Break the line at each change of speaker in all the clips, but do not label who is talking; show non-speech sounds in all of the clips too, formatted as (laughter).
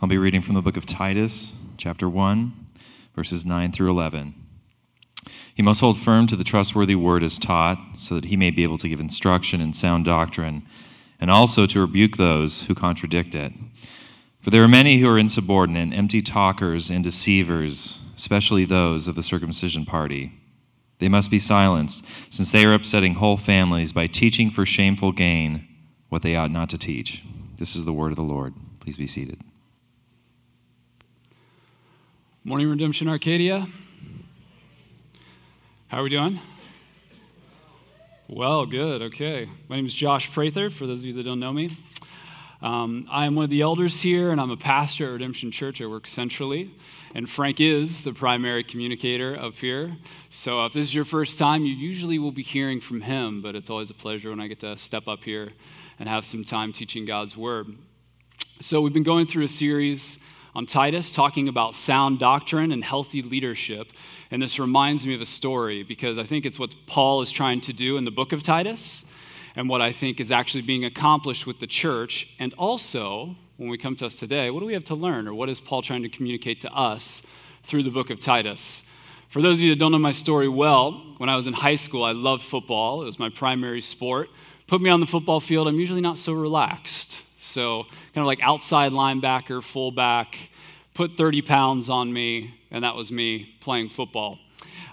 I'll be reading from the book of Titus, chapter 1, verses 9 through 11. He must hold firm to the trustworthy word as taught, so that he may be able to give instruction in sound doctrine, and also to rebuke those who contradict it. For there are many who are insubordinate, empty talkers, and deceivers, especially those of the circumcision party. They must be silenced, since they are upsetting whole families by teaching for shameful gain what they ought not to teach. This is the word of the Lord. Please be seated.
Morning, Redemption Arcadia. How are we doing? Well, good. Okay. My name is Josh Prather, for those of you that don't know me. Um, I am one of the elders here, and I'm a pastor at Redemption Church. I work centrally, and Frank is the primary communicator up here. So if this is your first time, you usually will be hearing from him, but it's always a pleasure when I get to step up here and have some time teaching God's Word. So we've been going through a series on Titus, talking about sound doctrine and healthy leadership. And this reminds me of a story because I think it's what Paul is trying to do in the book of Titus and what I think is actually being accomplished with the church. And also, when we come to us today, what do we have to learn or what is Paul trying to communicate to us through the book of Titus? For those of you that don't know my story well, when I was in high school, I loved football. It was my primary sport. Put me on the football field, I'm usually not so relaxed. So, kind of like outside linebacker, fullback, put 30 pounds on me, and that was me playing football.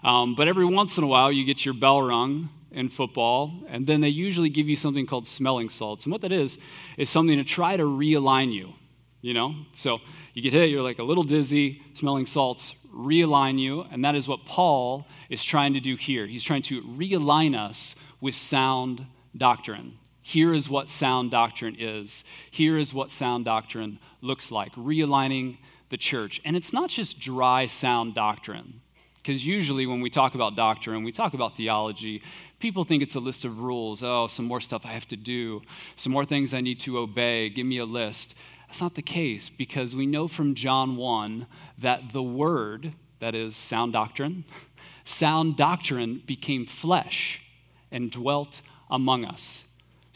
Um, but every once in a while, you get your bell rung in football, and then they usually give you something called smelling salts. And what that is, is something to try to realign you, you know? So you get hit, you're like a little dizzy, smelling salts realign you, and that is what Paul is trying to do here. He's trying to realign us with sound doctrine. Here is what sound doctrine is. Here is what sound doctrine looks like, realigning the church. And it's not just dry sound doctrine, because usually when we talk about doctrine, we talk about theology, people think it's a list of rules. Oh, some more stuff I have to do, some more things I need to obey, give me a list. That's not the case, because we know from John 1 that the word, that is sound doctrine, (laughs) sound doctrine became flesh and dwelt among us.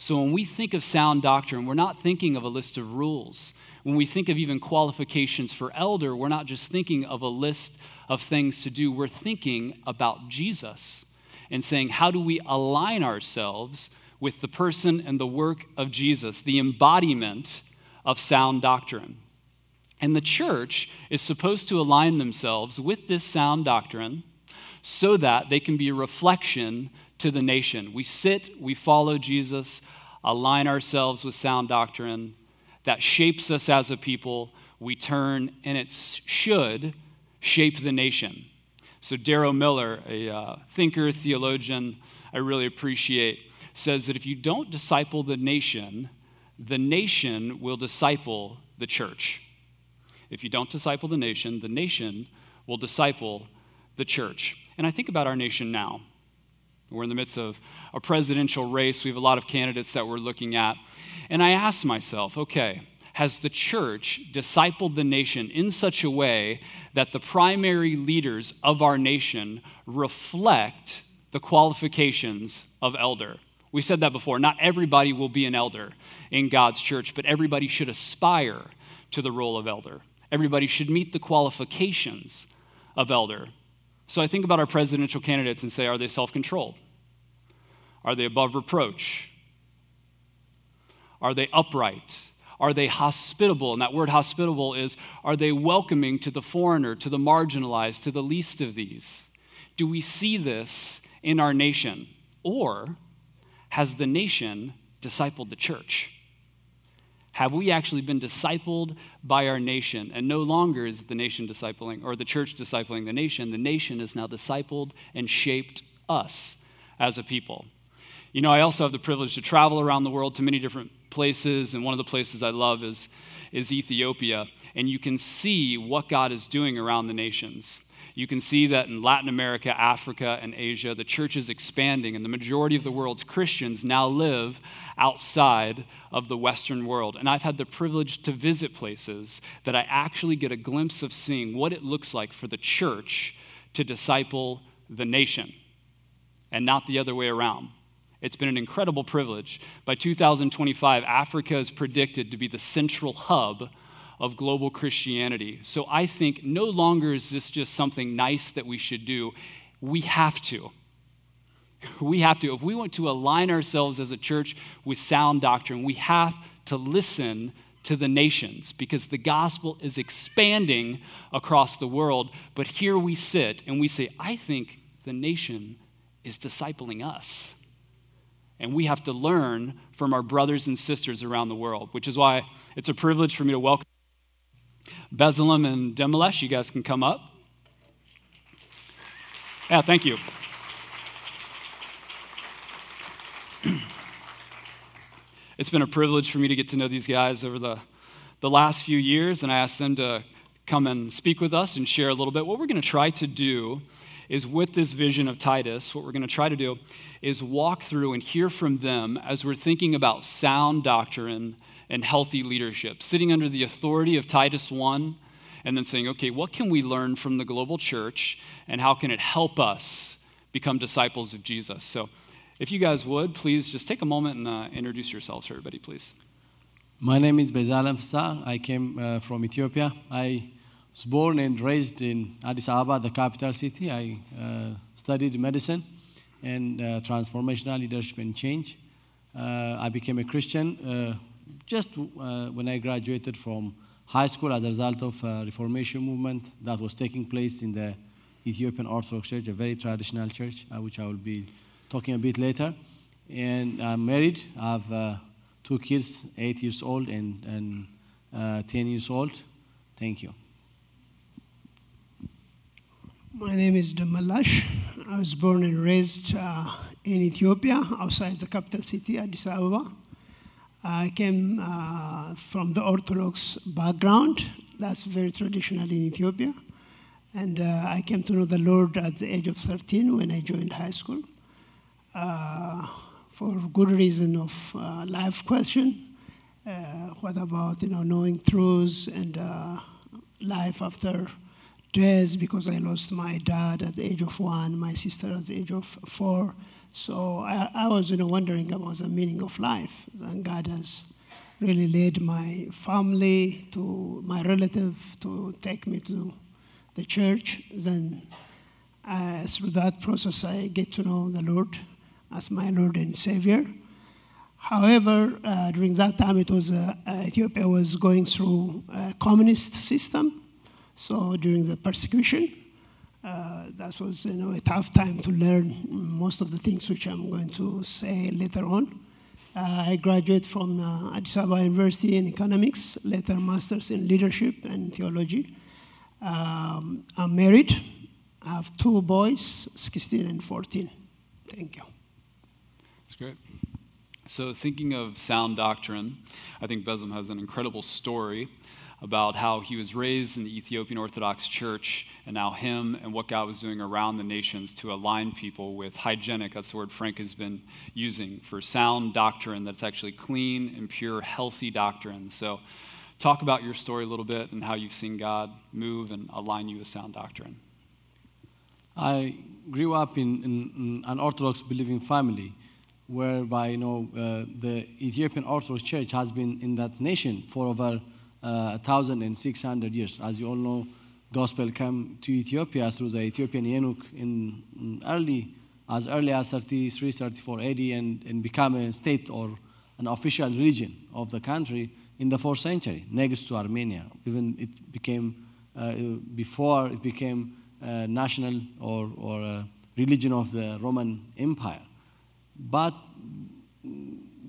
So when we think of sound doctrine, we're not thinking of a list of rules. When we think of even qualifications for elder, we're not just thinking of a list of things to do. We're thinking about Jesus and saying, how do we align ourselves with the person and the work of Jesus, the embodiment of sound doctrine? And the church is supposed to align themselves with this sound doctrine so that they can be a reflection to the nation. We sit, we follow Jesus, align ourselves with sound doctrine that shapes us as a people. We turn, and it should shape the nation. So, Darrow Miller, a uh, thinker, theologian, I really appreciate, says that if you don't disciple the nation, the nation will disciple the church. If you don't disciple the nation, the nation will disciple the church. And I think about our nation now. We're in the midst of a presidential race. We have a lot of candidates that we're looking at. And I ask myself, okay, has the church discipled the nation in such a way that the primary leaders of our nation reflect the qualifications of elder? We said that before. Not everybody will be an elder in God's church, but everybody should aspire to the role of elder. Everybody should meet the qualifications of elder. So I think about our presidential candidates and say, are they self controlled? Are they above reproach? Are they upright? Are they hospitable? And that word hospitable is are they welcoming to the foreigner, to the marginalized, to the least of these? Do we see this in our nation? Or has the nation discipled the church? Have we actually been discipled by our nation? And no longer is the nation discipling or the church discipling the nation. The nation is now discipled and shaped us as a people. You know, I also have the privilege to travel around the world to many different places, and one of the places I love is, is Ethiopia. And you can see what God is doing around the nations. You can see that in Latin America, Africa, and Asia, the church is expanding, and the majority of the world's Christians now live outside of the Western world. And I've had the privilege to visit places that I actually get a glimpse of seeing what it looks like for the church to disciple the nation and not the other way around. It's been an incredible privilege. By 2025, Africa is predicted to be the central hub of global Christianity. So I think no longer is this just something nice that we should do. We have to. (laughs) We have to. If we want to align ourselves as a church with sound doctrine, we have to listen to the nations because the gospel is expanding across the world. But here we sit and we say, I think the nation is discipling us. And we have to learn from our brothers and sisters around the world, which is why it's a privilege for me to welcome Bezalem and Demelesh. You guys can come up. Yeah, thank you. (clears throat) it's been a privilege for me to get to know these guys over the, the last few years, and I asked them to come and speak with us and share a little bit. What we're going to try to do is with this vision of Titus, what we're going to try to do is walk through and hear from them as we're thinking about sound doctrine and healthy leadership, sitting under the authority of Titus 1, and then saying, okay, what can we learn from the global church, and how can it help us become disciples of Jesus? So, if you guys would, please just take a moment and uh, introduce yourselves to everybody, please.
My name is Bezalem Fsa. I came uh, from Ethiopia. I was born and raised in Addis Ababa, the capital city. I uh, studied medicine and uh, transformational leadership and change. Uh, I became a Christian uh, just uh, when I graduated from high school as a result of a Reformation movement that was taking place in the Ethiopian Orthodox Church, a very traditional church, which I will be talking a bit later. And I'm married. I have two kids, eight years old and, and 10 years old. Thank you.
My name is Demalash. I was born and raised uh, in Ethiopia, outside the capital city, Addis Ababa. I came uh, from the Orthodox background. That's very traditional in Ethiopia. And uh, I came to know the Lord at the age of 13 when I joined high school. Uh, for good reason of uh, life question. Uh, what about you know knowing truths and life after death because I lost my dad at the age of one, my sister at the age of four. So I, I, was, you know, wondering about the meaning of life. And God has really led my family to my relative to take me to the church. Then uh, through that process, I get to know the Lord as my Lord and Savior. However, uh, during that time, it was uh, Ethiopia was going through a communist system so during the persecution, uh, that was you know, a tough time to learn most of the things which I'm going to say later on. Uh, I graduated from uh, Addis Ababa University in economics, later master's in leadership and theology. Um, I'm married. I have two boys, 16 and 14. Thank you.
That's great. So, thinking of sound doctrine, I think Bezalem has an incredible story about how he was raised in the Ethiopian Orthodox Church and now him and what God was doing around the nations to align people with hygienic, that's the word Frank has been using, for sound doctrine that's actually clean and pure, healthy doctrine. So, talk about your story a little bit and how you've seen God move and align you with sound doctrine.
I grew up in, in, in an Orthodox believing family whereby you know uh, the Ethiopian Orthodox Church has been in that nation for over 1,600 uh, years. As you all know, gospel came to Ethiopia through the Ethiopian eunuch in, early, as early as 33, 34 AD and, and become a state or an official religion of the country in the fourth century, next to Armenia. Even it became, uh, before it became a national or, or a religion of the Roman Empire. But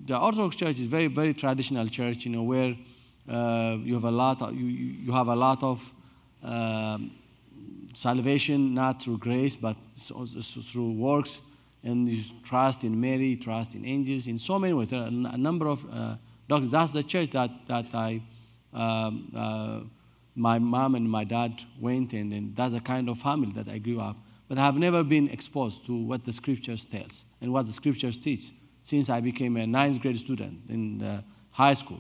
the Orthodox Church is very, very traditional church, you know, where uh, you have a lot of, you, you have a lot of um, salvation not through grace but through works. And you trust in mary trust in angels in so many ways. There are a number of uh, doctors. That's the church that, that i um, uh, my mom and my dad went in and that's the kind of family that i grew up. But i have never been exposed to what the scriptures tells and what the scriptures teach since i became a ninth grade student in high school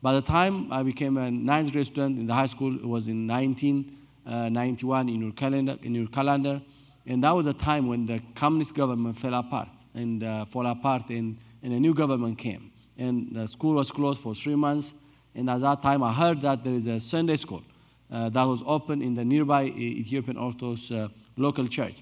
by the time I became a ninth grade student in the high school, it was in 1991 uh, in your calendar. In your calendar, and that was a time when the communist government fell apart and uh, fell apart, and, and a new government came. And the school was closed for three months, And at that time, I heard that there is a Sunday school uh, that was open in the nearby Ethiopian Orthodox uh, local church.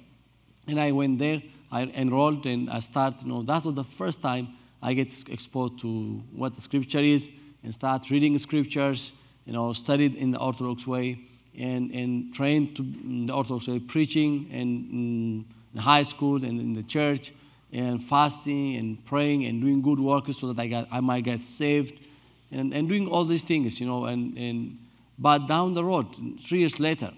And I went there, I enrolled, and I started, you know, that was the first time I get exposed to what the scripture is and start reading scriptures, you know, studied in the Orthodox way and, and trained to the Orthodox way, preaching and in, high school and in the church and fasting and praying and doing good works so that I, got, I might get saved and, and doing all these things, you know. And, and, but down the road, three years later,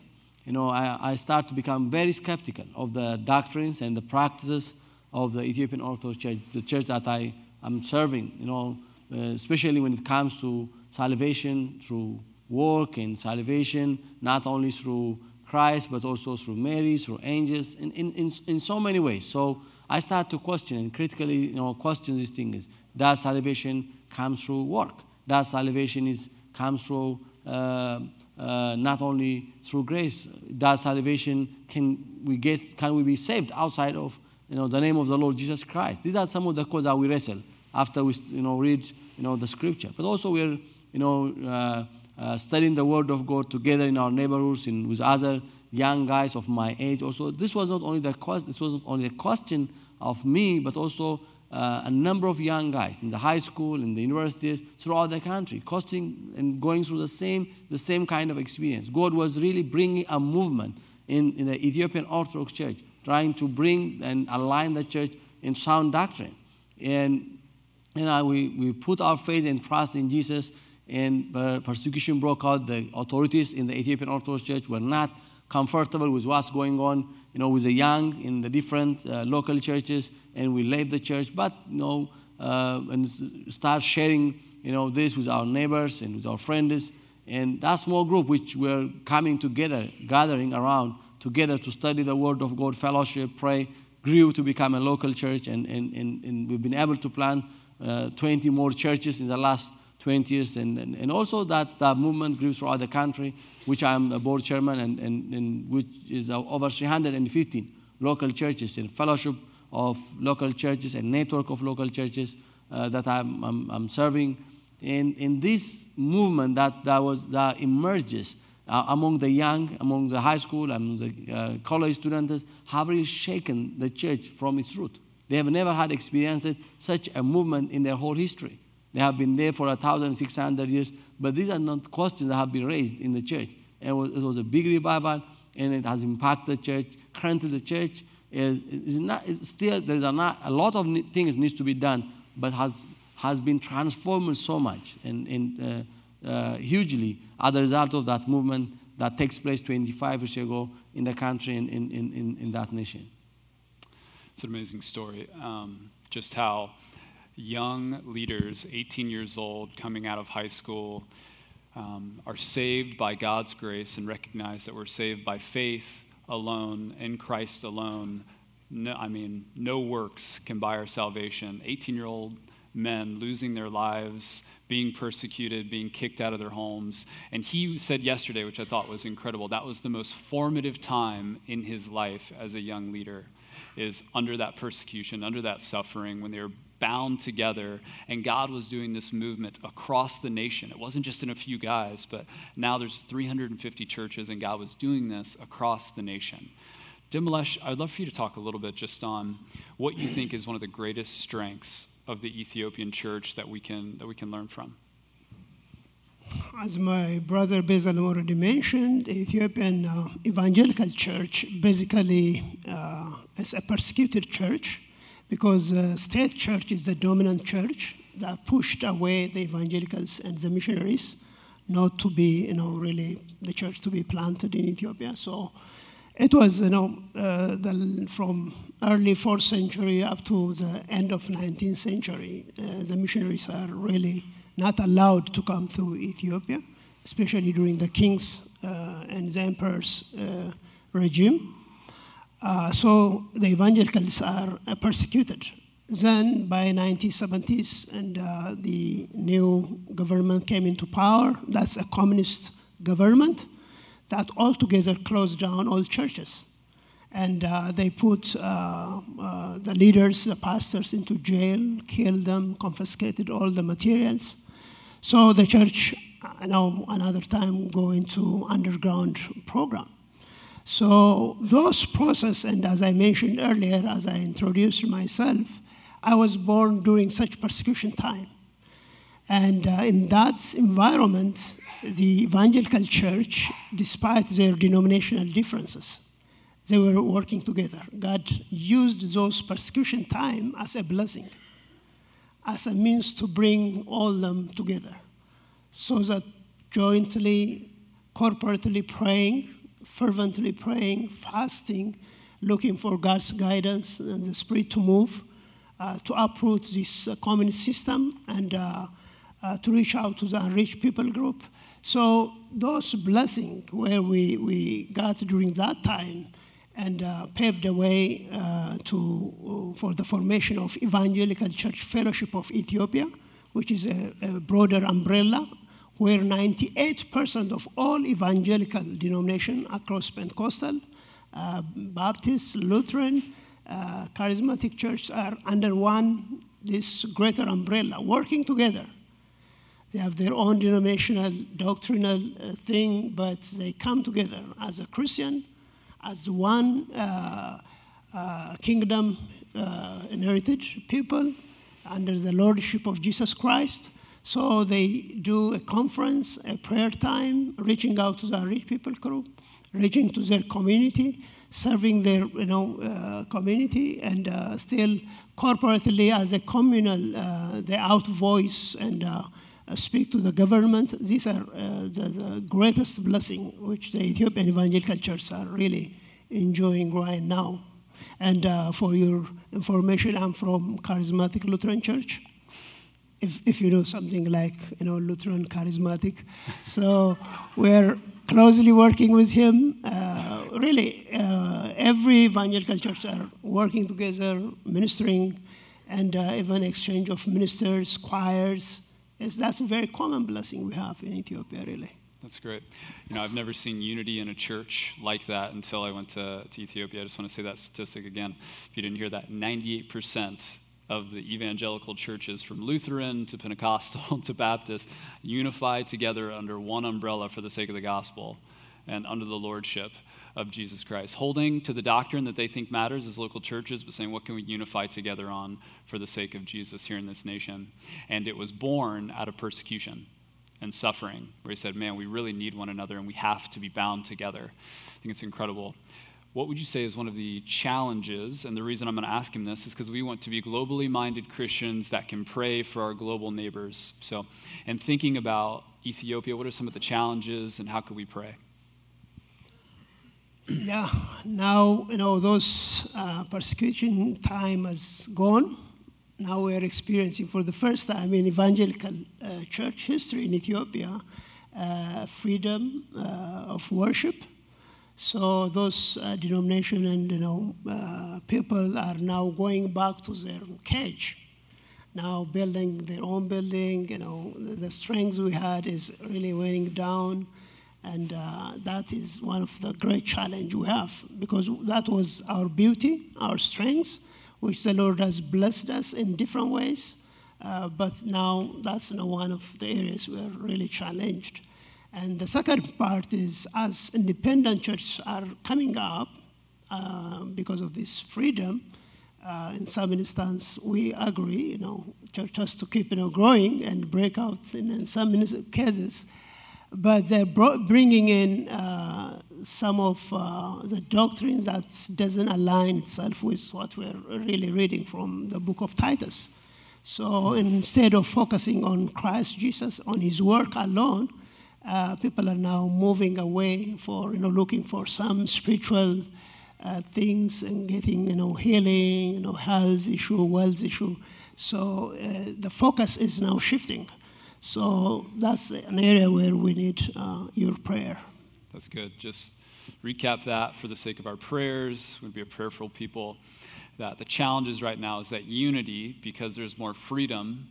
you know, I, I start to become very skeptical of the doctrines and the practices of the Ethiopian Orthodox Church, the church that I am serving, you know, especially when it comes to salvation through work and salvation, not only through Christ, but also through Mary, through angels, in, in, in, in so many ways. So I start to question and critically, you know, question these things. Does salvation come through work? Does salvation is comes through uh, uh, not only through grace? Does salvation can we get can we be saved outside of you know the name of the Lord Jesus Christ? These are some of the questions that we wrestle after we you know read you know the scripture. But also we're you know uh, uh, studying the Word of God together in our neighborhoods and with other young guys of my age. Also, this was not only the this was not only a question of me, but also uh, a number of young guys in the high school, in the universities, throughout the country, costing and going through the same, the same kind of experience. God was really bringing a movement in, in the Ethiopian Orthodox Church, trying to bring and align the church in sound doctrine. And know, we, we put our faith and trust in Jesus, and persecution broke out. The authorities in the Ethiopian Orthodox Church were not comfortable with what's going on you know, with the young in the different uh, local churches, and we left the church, but, you know, uh, and start sharing, you know, this with our neighbors and with our friends. And that small group, which we're coming together, gathering around together to study the Word of God, fellowship, pray, grew to become a local church, and, and, and, and we've been able to plant uh, 20 more churches in the last 20 years, and, and, and also that, that movement grew throughout the country, which I'm a board chairman, and, and, and which is over 315 local churches and fellowship of local churches and network of local churches uh, that I'm, I'm, I'm, serving. And in this movement that, that, was, that emerges uh, among the young, among the high school, among the uh, college students, have really shaken the church from its root. They have never had experienced such a movement in their whole history. They have been there for 1,600 years, but these are not questions that have been raised in the church. It was, it was a big revival, and it has impacted the church. Currently, the church is, is not still there is a, not, a lot of things needs to be done, but has has been transformed so much and, and uh, uh, hugely as a result of that movement that takes place 25 years ago in the country and in, in, in, in that nation.
It's an amazing story. Um, just how young leaders, 18 years old, coming out of high school, um, are saved by God's grace and recognize that we're saved by faith alone, in Christ alone. No, I mean, no works can buy our salvation. 18 year old men losing their lives, being persecuted, being kicked out of their homes. And he said yesterday, which I thought was incredible, that was the most formative time in his life as a young leader, is under that persecution, under that suffering, when they were bound together, and God was doing this movement across the nation. It wasn't just in a few guys, but now there's 350 churches, and God was doing this across the nation. Dimalesh, I'd love for you to talk a little bit just on what you think is one of the greatest strengths of the Ethiopian church that we can, that we can learn from.
As my brother Bezalel already mentioned, Ethiopian uh, evangelical church basically uh, is a persecuted church because the state church is the dominant church that pushed away the evangelicals and the missionaries not to be, you know, really the church to be planted in Ethiopia. So it was, you know, uh, the, from early fourth century up to the end of 19th century, uh, the missionaries are really not allowed to come to Ethiopia, especially during the king's uh, and the emperor's uh, regime. Uh, so the evangelicals are uh, persecuted. Then by 1970s, and uh, the new government came into power. That's a communist government that altogether closed down all churches. And uh, they put the leaders, the pastors, into jail, killed them, confiscated all the materials. So the church uh, now another time go into underground program. So those process, and as I mentioned earlier, as I introduced myself, I was born during such persecution time. And uh, in that environment, the evangelical church, despite their denominational differences, they were working together. God used those persecution time as a blessing, as a means to bring all them together, so that jointly, corporately praying, fervently praying, fasting, looking for God's guidance and the Spirit to move, uh, to uproot this uh, communist system and uh, uh, to reach out to the unreached people group. So those blessings where we, we got during that time and uh, paved the way uh, to, for the formation of Evangelical Church Fellowship of Ethiopia, which is a, a broader umbrella where 98% of all evangelical denominations across Pentecostal, uh, Baptist, Lutheran, uh, charismatic church are under one, this greater umbrella, working together. They have their own denominational, doctrinal uh, thing, but they come together as a Christian, as one uh, uh, kingdom uh, inherited people under the lordship of Jesus Christ. So they do a conference, a prayer time, reaching out to the rich people group, reaching to their community, serving their you know, uh, community, and uh, still corporately as a communal, uh, they out voice and uh, speak to the government. These are uh, the, the, greatest blessing which the Ethiopian Evangelical Church are really enjoying right now. And uh, for your information, I'm from Charismatic Lutheran Church if, if you know something like you know Lutheran charismatic. (laughs) So we're closely working with him. Uh, really, uh, every evangelical church are working together, ministering, and uh, even exchange of ministers, choirs. That's a very common blessing we have in Ethiopia, really.
That's great. You know, I've never seen unity in a church like that until I went to, to Ethiopia. I just want to say that statistic again. If you didn't hear that, 98% of the evangelical churches, from Lutheran to Pentecostal (laughs) to Baptist, unify together under one umbrella for the sake of the gospel and under the lordship of Jesus Christ, holding to the doctrine that they think matters as local churches, but saying, what can we unify together on for the sake of Jesus here in this nation? And it was born out of persecution and suffering, where he said, man, we really need one another and we have to be bound together. I think it's incredible what would you say is one of the challenges? And the reason I'm going to ask him this is because we want to be globally minded Christians that can pray for our global neighbors. So, and thinking about Ethiopia, what are some of the challenges and how could we pray?
Yeah, now, you know, those uh, persecution time has gone. Now we are experiencing for the first time in evangelical uh, church history in Ethiopia uh, freedom uh, of worship so those uh, denomination and you know uh, people are now going back to their cage, now building their own building. You know the, the strength we had is really wearing down, and uh, that is one of the great challenge we have because that was our beauty, our strength, which the Lord has blessed us in different ways. Uh, but now that's know, one of the areas we're really challenged. And the second part is as independent churches are coming up uh, because of this freedom, uh, in some instance, we agree, you know, church has to keep, you know, growing and break out in, in some cases. But they're bringing in uh, some of uh, the doctrines that doesn't align itself with what we're really reading from the book of Titus. So instead of focusing on Christ Jesus, on his work alone, uh, people are now moving away for you know looking for some spiritual uh, things and getting you know healing, you know health issue, wealth issue. So uh, the focus is now shifting. So that's an area where we need uh, your prayer.
That's good. Just recap that for the sake of our prayers. We'd be a prayerful people. That the challenges right now is that unity, because there's more freedom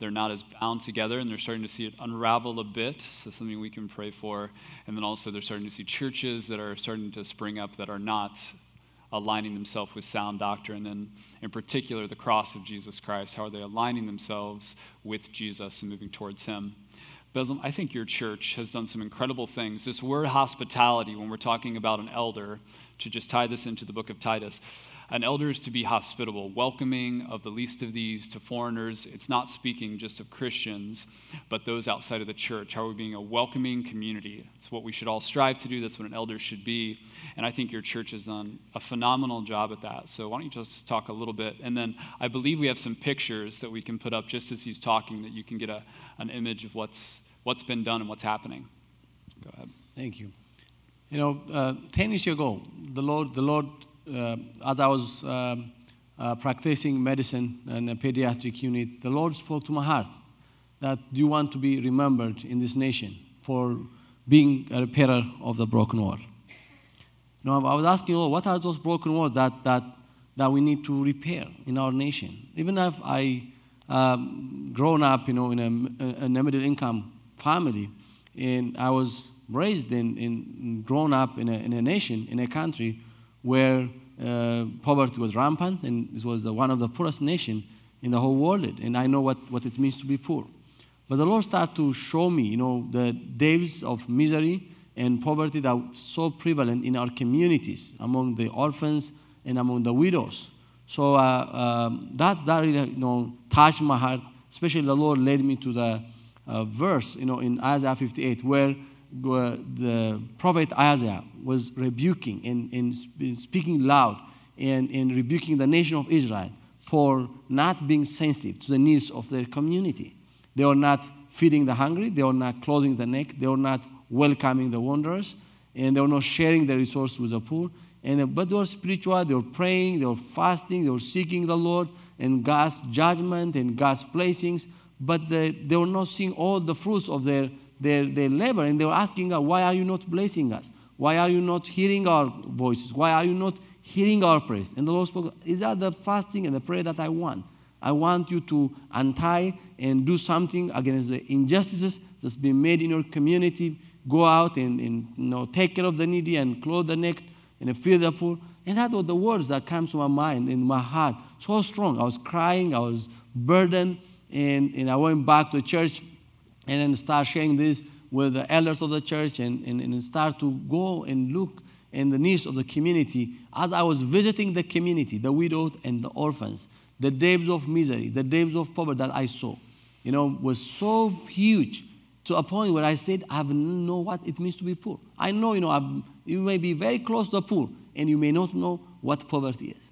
they're not as bound together and they're starting to see it unravel a bit. So, something we can pray for. And then also, they're starting to see churches that are starting to spring up that are not aligning themselves with sound doctrine and, in particular, the cross of Jesus Christ? How are they aligning themselves with Jesus and moving towards Him? Beslem, I think your church has done some incredible things. This word hospitality, when we're talking about an elder, to just tie this into the book of Titus, an elder is to be hospitable, welcoming of the least of these to foreigners. It's not speaking just of Christians, but those outside of the church. How are we being a welcoming community? It's what we should all strive to do. That's what an elder should be. And I think your church has done a phenomenal job at that. So why don't you just talk a little bit? And then I believe we have some pictures that we can put up just as he's talking that you can get a, an image of what's, what's been done and what's happening. Go ahead.
Thank you. You know, uh, 10 years ago, the Lord, the Lord as I was um, uh, practicing medicine in a pediatric unit, the Lord spoke to my heart that you want to be remembered in this nation for being a repairer of the broken world? Know, I was asking, Lord, what are those broken worlds that, that, that we need to repair in our nation? Even if I um, grown up, you know, in a, a middle income family, and I was raised in, in grown up in a, in a nation, in a country where uh, poverty was rampant, and it was one of the poorest nations in the whole world. And I know what, what it means to be poor. But the Lord started to show me, you know, the days of misery and poverty that was so prevalent in our communities, among the orphans and among the widows. So uh, um, that, that really, you know, touched my heart. Especially the Lord led me to the uh, verse, you know, in Isaiah 58, where the prophet Isaiah was rebuking and, and speaking loud and, and rebuking the nation of Israel for not being sensitive to the needs of their community. They were not feeding the hungry, they were not clothing the neck, they were not welcoming the wanderers, and they were not sharing the resources with the poor. And, uh, but they were spiritual, they were praying, they were fasting, they were seeking the Lord and God's judgment and God's blessings, but they, they were not seeing all the fruits of their their, their labor and they were asking God, Why are you not blessing us? Why are you not hearing our voices? Why are you not hearing our praise? And the Lord spoke, Is that the fasting and the prayer that I want? I want you to untie and do something against the injustices that's been made in your community. Go out and, and you know, take care of the needy and clothe the naked and feed the poor. And that was the words that comes to my mind and my heart. So strong. I was crying, I was burdened, and, and I went back to church and then start sharing this with the elders of the church and, and, and start to go and look in the needs of the community. As I was visiting the community, the widows and the orphans, the depths of misery, the depths of poverty that I saw, you know, was so huge to a point where I said, I know what it means to be poor. I know, you know, I'm, you may be very close to the poor, and you may not know what poverty is.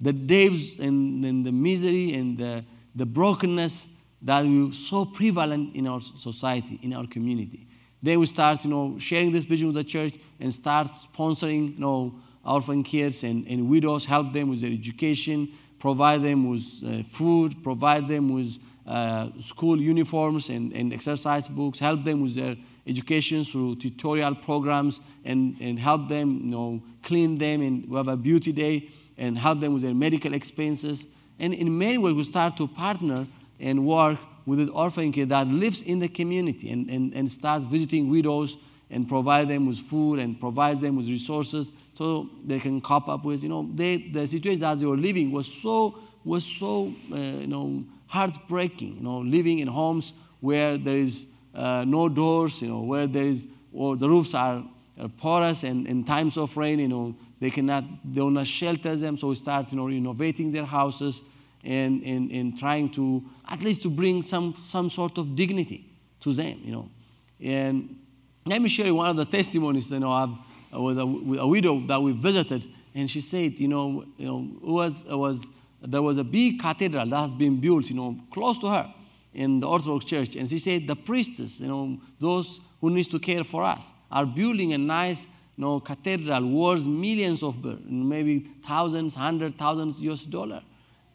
The depths and, and the misery and the, the brokenness that is so prevalent in our society, in our community. Then we start, you know, sharing this vision with the church and start sponsoring, you know, orphan kids and, and widows, help them with their education, provide them with uh, food, provide them with uh, school uniforms and, and exercise books, help them with their education through tutorial programs and, and help them, you know, clean them and have a beauty day and help them with their medical expenses. And in many ways, we start to partner and work with an orphan kid that lives in the community and, and, and start visiting widows and provide them with food and provide them with resources so they can cope up with, you know, they, the situation as they were living was so, was so, uh, you know, heartbreaking, you know, living in homes where there is uh, no doors, you know, where there is, or the roofs are, are porous and in times of rain, you know, they cannot, they will not shelter them, so we start, you know, renovating their houses and, and, and trying to at least to bring some, some sort of dignity to them, you know. And let me share you one of the testimonies, you know, I've, with a, with a widow that we visited, and she said, you know, you know, was, was, there was a big cathedral that has been built, you know, close to her in the Orthodox Church, and she said the priests, you know, those who needs to care for us, are building a nice, you know, cathedral worth millions of, maybe thousands, hundred thousands US dollar.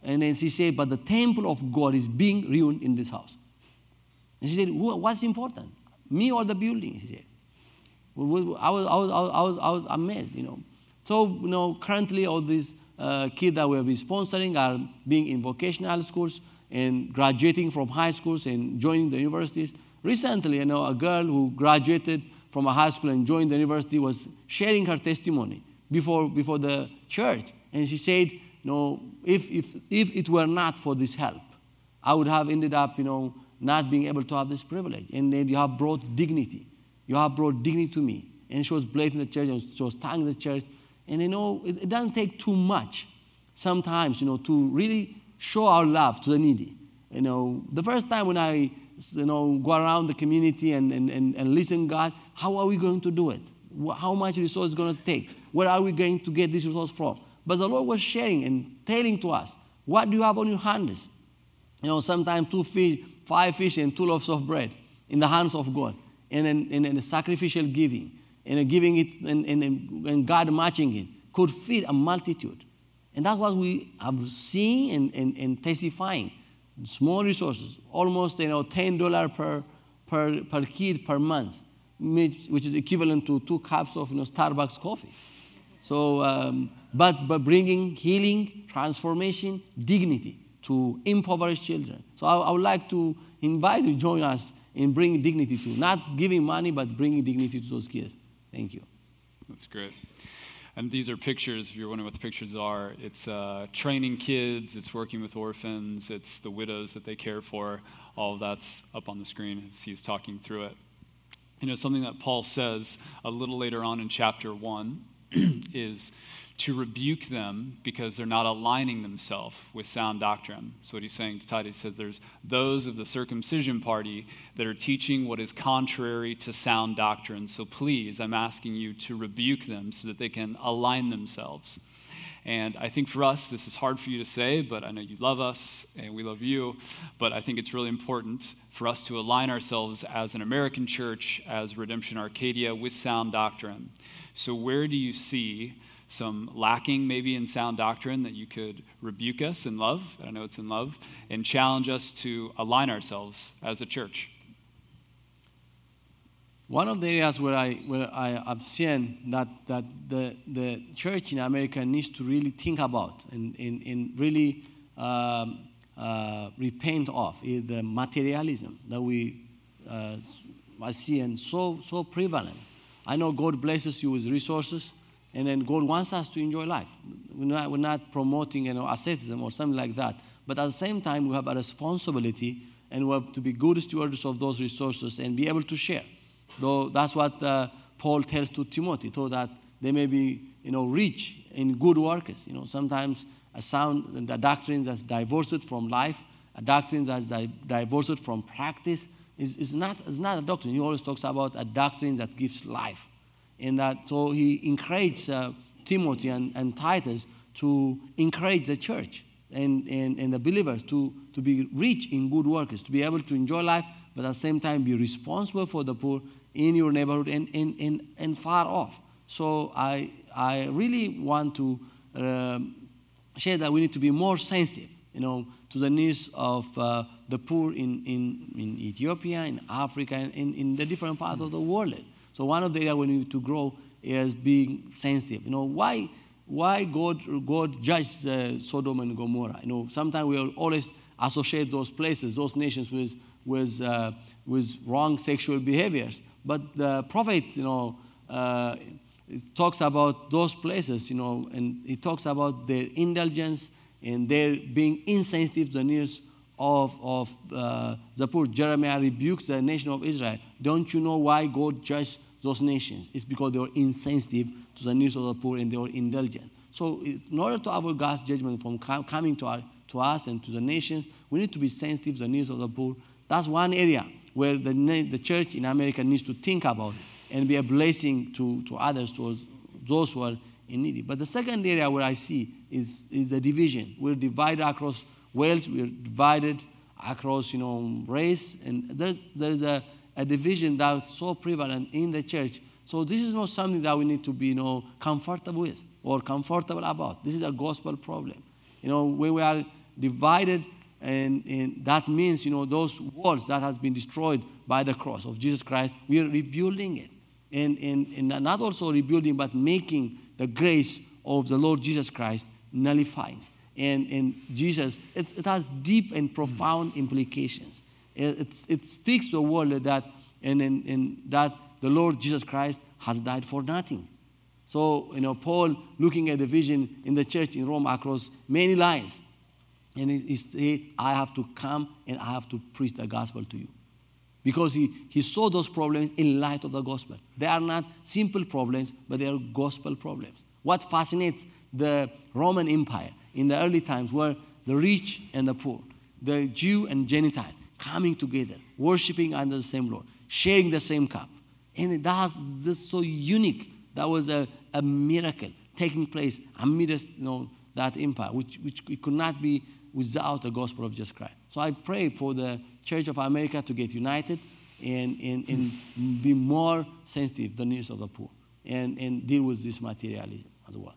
And then she said, But the temple of God is being ruined in this house. And she said, What's important? Me or the building? She said. I was, I was, I was, I was amazed, you know. So, you know, currently all these uh, kids that we have been sponsoring are being in vocational schools and graduating from high schools and joining the universities. Recently, you know, a girl who graduated from a high school and joined the university was sharing her testimony before, before the church. And she said, you know, if, if, if it were not for this help, I would have ended up, you know, not being able to have this privilege. And then you have brought dignity. You have brought dignity to me. And she was blessing the church and she was thanking the church. And you know, it, it doesn't take too much sometimes, you know, to really show our love to the needy. You know, the first time when I, you know, go around the community and, and, and, and listen God, how are we going to do it? How much resource is going to take? Where are we going to get this resource from? But the Lord was sharing and telling to us, what do you have on your hands? You know, sometimes two fish, five fish, and two loaves of bread in the hands of God, and then in, in, sacrificial giving, and giving it, and, and, and God matching it, could feed a multitude. And that's what we have seen and, and, and testifying. Small resources, almost you know, $10 per, per, per kid per month, which is equivalent to two cups of you know, Starbucks coffee. So, um, but, but bringing healing, transformation, dignity to impoverished children. So I, I would like to invite you to join us in bringing dignity to, not giving money, but bringing dignity to those kids. Thank you.
That's great. And these are pictures, if you're wondering what the pictures are. It's uh, training kids, it's working with orphans, it's the widows that they care for. All of that's up on the screen as he's talking through it. You know, something that Paul says a little later on in chapter 1 (clears throat) is to rebuke them because they're not aligning themselves with sound doctrine. So what he's saying to Titus says there's those of the circumcision party that are teaching what is contrary to sound doctrine. So please, I'm asking you to rebuke them so that they can align themselves. And I think for us, this is hard for you to say, but I know you love us and we love you. But I think it's really important for us to align ourselves as an American church, as Redemption Arcadia, with sound doctrine. So, where do you see some lacking maybe in sound doctrine that you could rebuke us in love, I know it's in love, and challenge us to align ourselves as a church.
One of the areas where I where I have seen that that the the church in America needs to really think about and, and, and really um, uh, repent of is the materialism that we uh, I see and so so prevalent. I know God blesses you with resources, and then God wants us to enjoy life. We're not, we're not promoting you know, asceticism or something like that. But at the same time, we have a responsibility and we have to be good stewards of those resources and be able to share. Though that's what uh, Paul tells to Timothy, so that they may be you know, rich in good works. You know, sometimes a sound, a doctrine that's divorced from life, a doctrine that's di- divorced from practice is, is, not, is not a doctrine. He always talks about a doctrine that gives life. And that, so he encouraged uh, Timothy and, and Titus to encourage the church and, and, and the believers to, to be rich in good works, to be able to enjoy life, but at the same time be responsible for the poor in your neighborhood and, and, and, and far off. So I, I really want to um, share that we need to be more sensitive, you know, to the needs of uh, the poor in, in, in Ethiopia, in Africa, in, in the different parts of the world. So one of the areas we need to grow is being sensitive. You know, why, why God, God judged uh, Sodom and Gomorrah? You know, sometimes we always associate those places, those nations with, with, uh, with wrong sexual behaviors. But the prophet, you know, uh, talks about those places, you know, and he talks about their indulgence and their being insensitive to the needs of, of uh, the poor. Jeremiah rebukes the nation of Israel. Don't you know why God judged those nations. It's because they were insensitive to the needs of the poor and they were indulgent. So, in order to avoid God's judgment from coming to, our, to us and to the nations, we need to be sensitive to the needs of the poor. That's one area where the, the church in America needs to think about and be a blessing to, to others, to those who are in need. But the second area where I see is, is the division. We're divided across wealth, we're divided across you know, race, and there's, there's a a division that's so prevalent in the church. So this is not something that we need to be, you know, comfortable with or comfortable about. This is a gospel problem. You know, when we are divided, and, and that means, you know, those walls that has been destroyed by the cross of Jesus Christ, we are rebuilding it. And, and, and not also rebuilding, but making the grace of the Lord Jesus Christ nullifying. And, Jesus, it, it has deep and profound implications. It, it speaks to a world that, and, and, and that the Lord Jesus Christ has died for nothing. So, you know, Paul looking at the vision in the church in Rome across many lines. And he, he said, I have to come and I have to preach the gospel to you. Because he, he saw those problems in light of the gospel. They are not simple problems, but they are gospel problems. What fascinates the Roman Empire in the early times were the rich and the poor, the Jew and Gentile coming together, worshiping under the same Lord, sharing the same cup. And that's just so unique. That was a, a miracle taking place amidst you know, that empire, which, which it could not be without the gospel of Jesus Christ. So I pray for the Church of America to get united and, and, and be more sensitive to the needs of the poor and, and deal with this materialism as well.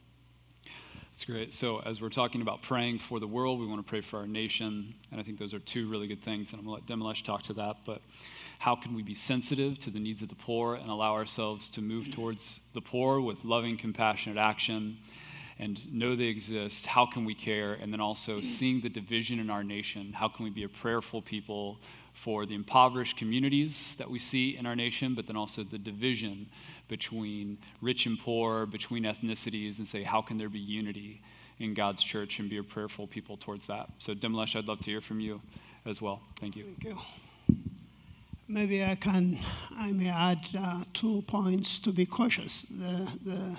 That's great. So, as we're talking about praying for the world, we want to pray for our nation. And I think those are two really good things. And I'm going to let Demelesh talk to that. But how can we be sensitive to the needs of the poor and allow ourselves to move towards the poor with loving, compassionate action and know they exist? How can we care? And then also seeing the division in our nation. How can we be a prayerful people for the impoverished communities that we see in our nation, but then also the division between rich and poor, between ethnicities, and say, how can there be unity in God's church and be a prayerful people towards that? So, Demelesh, I'd love to hear from you as well. Thank you.
Thank you. Maybe I can, I may add uh, two points to be cautious. The, the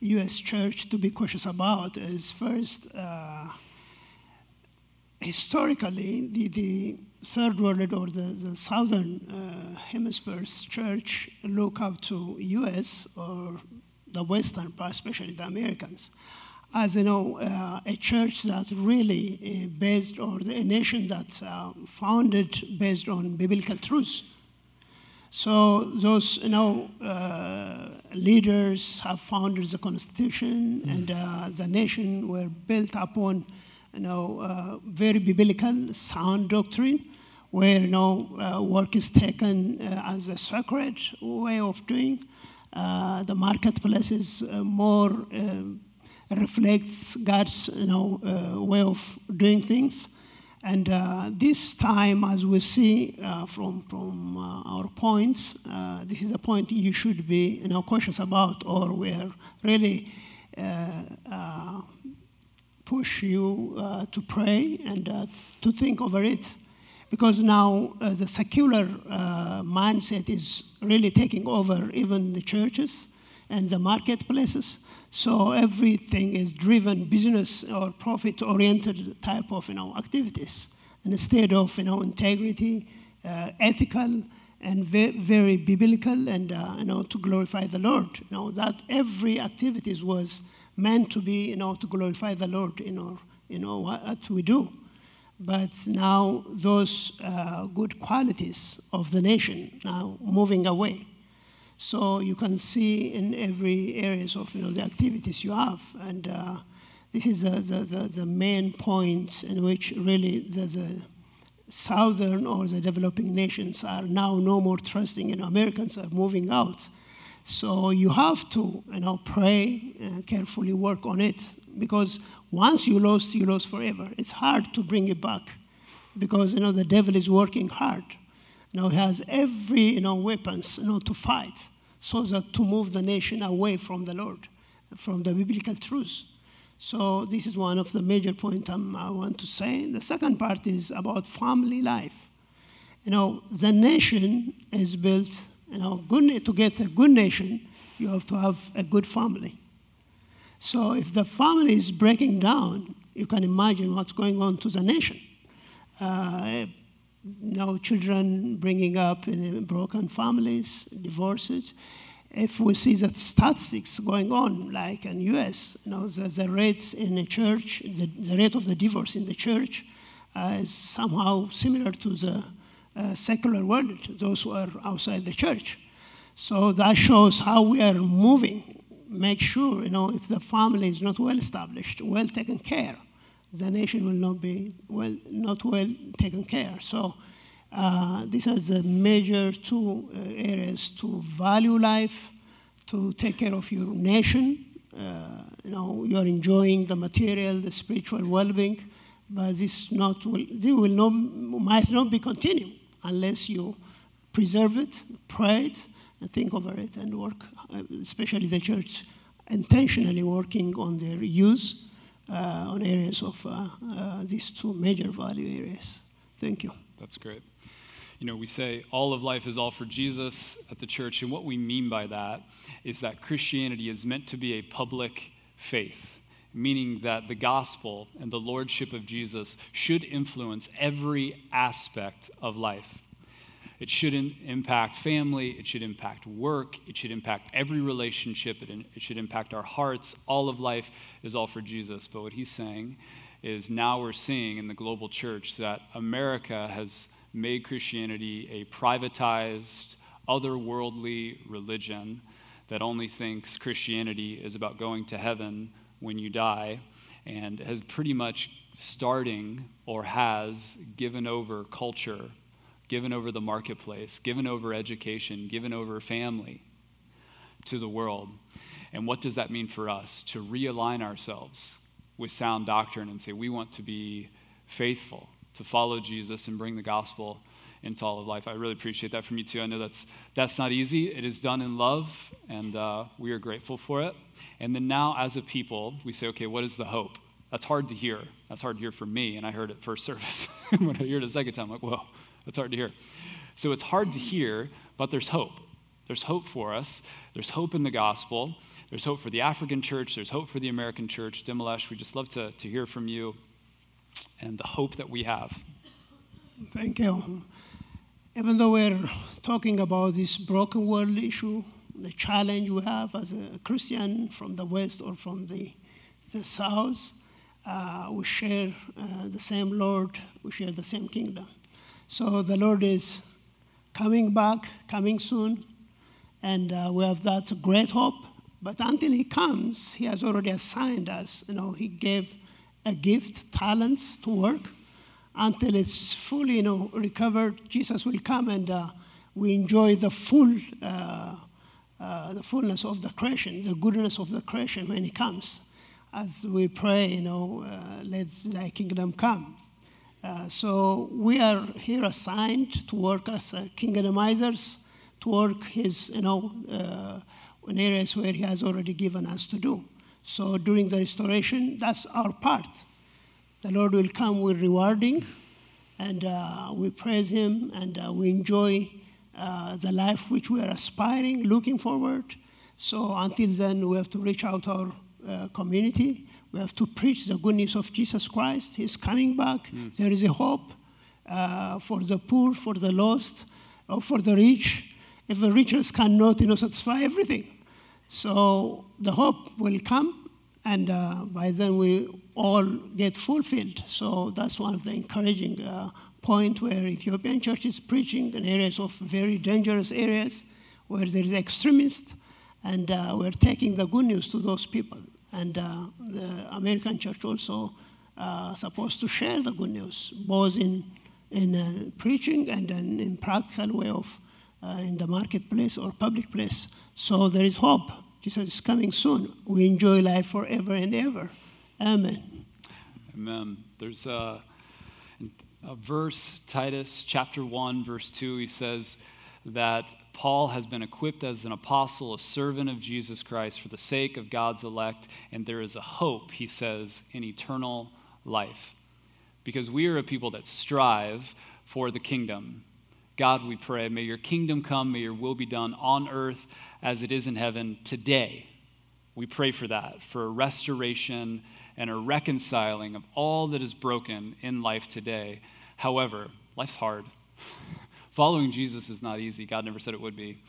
U.S. church to be cautious about is first, uh, historically, the, the third world or the, the southern uh, hemisphere's church look up to U.S. or the Western part, especially the Americans, as you know, uh, a church that really uh, based or a nation that uh, founded based on biblical truths. So those you know uh, leaders have founded the constitution, mm. and uh, the nation were built upon you know uh, very biblical sound doctrine, where you know uh, work is taken uh, as a sacred way of doing. Uh, the marketplace is more reflects God's you know way of doing things. And uh, this time, as we see uh, from, from uh, our points, uh, this is a point you should be you know, cautious about, or we're really uh, uh, push you to pray and to think over it. Because now the secular mindset is really taking over even the churches and the marketplaces. So everything is driven business or profit oriented type of you know activities instead of you know integrity, uh, ethical, and ve- very biblical and uh, you know to glorify the Lord. You know that every activities was meant to be you know to glorify the Lord. You know you know what we do. But now those uh, good qualities of the nation now moving away. So you can see in every areas of you know, the activities you have. And uh, this is the, the, the, main point in which really the, the, southern or the developing nations are now no more trusting, know, Americans are moving out. So you have to you know, pray and carefully work on it because once you lost, you lost forever. It's hard to bring it back because you know the devil is working hard. You know, he has every you know weapons you know to fight so that to move the nation away from the Lord, from the biblical truths. So this is one of the major points um, I want to say. The second part is about family life. You know, the nation is built, you know, good, to get a good nation, you have to have a good family. So if the family is breaking down, you can imagine what's going on to the nation. Uh, know, children bringing up in broken families, divorces. If we see the statistics going on, like in U.S., you know, the, the rate in the church, the, the rate of the divorce in the church uh, is somehow similar to the uh, secular world, those who are outside the church. So that shows how we are moving. Make sure, you know, if the family is not well established, well taken care, the nation will not be well, not well taken care. So uh, these are the major two uh, areas to value life, to take care of your nation. Uh, you know, you are enjoying the material, the spiritual well-being, but this not will, this will not might not be continued unless you preserve it, pray it, and think over it and work, uh, especially the church, intentionally working on their use on areas of uh, uh, these two major value areas. Thank you.
That's great. You know, we say all of life is all for Jesus at the church, and what we mean by that is that Christianity is meant to be a public faith meaning that the gospel and the lordship of Jesus should influence every aspect of life. It should in, impact family, it should impact work, it should impact every relationship, it, it should impact our hearts. All of life is all for Jesus. But what he's saying is now we're seeing in the global church that America has made Christianity a privatized, otherworldly religion that only thinks Christianity is about going to heaven when you die and has pretty much starting or has given over culture, given over the marketplace, given over education, given over family to the world. And what does that mean for us? To realign ourselves with sound doctrine and say we want to be faithful, to follow Jesus and bring the gospel into all of life. I really appreciate that from you too. I know that's that's not easy. It is done in love, and uh, we are grateful for it. And then now, as a people, we say, okay, what is the hope? That's hard to hear. That's hard to hear for me, and I heard it first service. (laughs) when I heard it a second time, I'm like, whoa, that's hard to hear. So it's hard to hear, but there's hope. There's hope for us. There's hope in the gospel. There's hope for the African church. There's hope for the American church. Demelesh, we just love to, to hear from you and the hope that we have.
Thank you even though we're talking about this broken world issue, the challenge we have as a Christian from the West or from the, the South, uh, we share uh, the same Lord, we share the same kingdom. So the Lord is coming back, coming soon, and uh, we have that great hope. But until He comes, He has already assigned us. You know, He gave a gift, talents to work until it's fully you know, recovered. Jesus will come and uh, we enjoy the full, uh, uh, the fullness of the creation, the goodness of the creation when He comes. As we pray, you know, uh, let Thy kingdom come. Uh, so we are here assigned to work as uh, kingdomizers, to work His, you know, in areas where He has already given us to do. So during the restoration, that's our part the Lord will come with rewarding, and uh, we praise Him and uh, we enjoy uh, the life which we are aspiring, looking forward. So until then, we have to reach out our uh, community. We have to preach the good news of Jesus Christ. He's coming back. Mm. There is a hope uh, for the poor, for the lost, or for the rich. If the riches cannot you know, satisfy everything. So the hope will come, and uh, by then we all get fulfilled. So that's one of the encouraging uh, point where Ethiopian church is preaching in areas of very dangerous areas where there is extremists, and uh, we're taking the good news to those people. And uh, the American church also uh, supposed to share the good news, both in in uh, preaching and in, in practical way of uh, in the marketplace or public place. So there is hope. Jesus is coming soon. We enjoy life forever and ever. Amen.
Amen. There's a, a verse, Titus chapter 1, verse 2, he says that Paul has been equipped as an apostle, a servant of Jesus Christ for the sake of God's elect, and there is a hope, he says, in eternal life. Because we are a people that strive for the kingdom. God, we pray, may your kingdom come, may your will be done on earth as it is in heaven today. We pray for that, for a restoration and a reconciling of all that is broken in life today. However, life's hard. (laughs) Following Jesus is not easy. God never said it would be.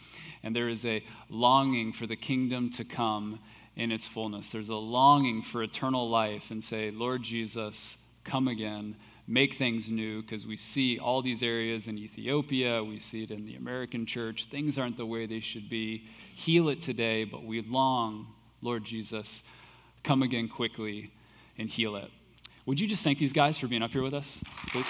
And there is a longing for the kingdom to come in its fullness. There's a longing for eternal life and say, Lord Jesus, come again, make things new, because we see all these areas in Ethiopia, we see it in the American church. Things aren't the way they should be. Heal it today, but we long, Lord Jesus, come again quickly and heal it. Would you just thank these guys for being up here with us, please?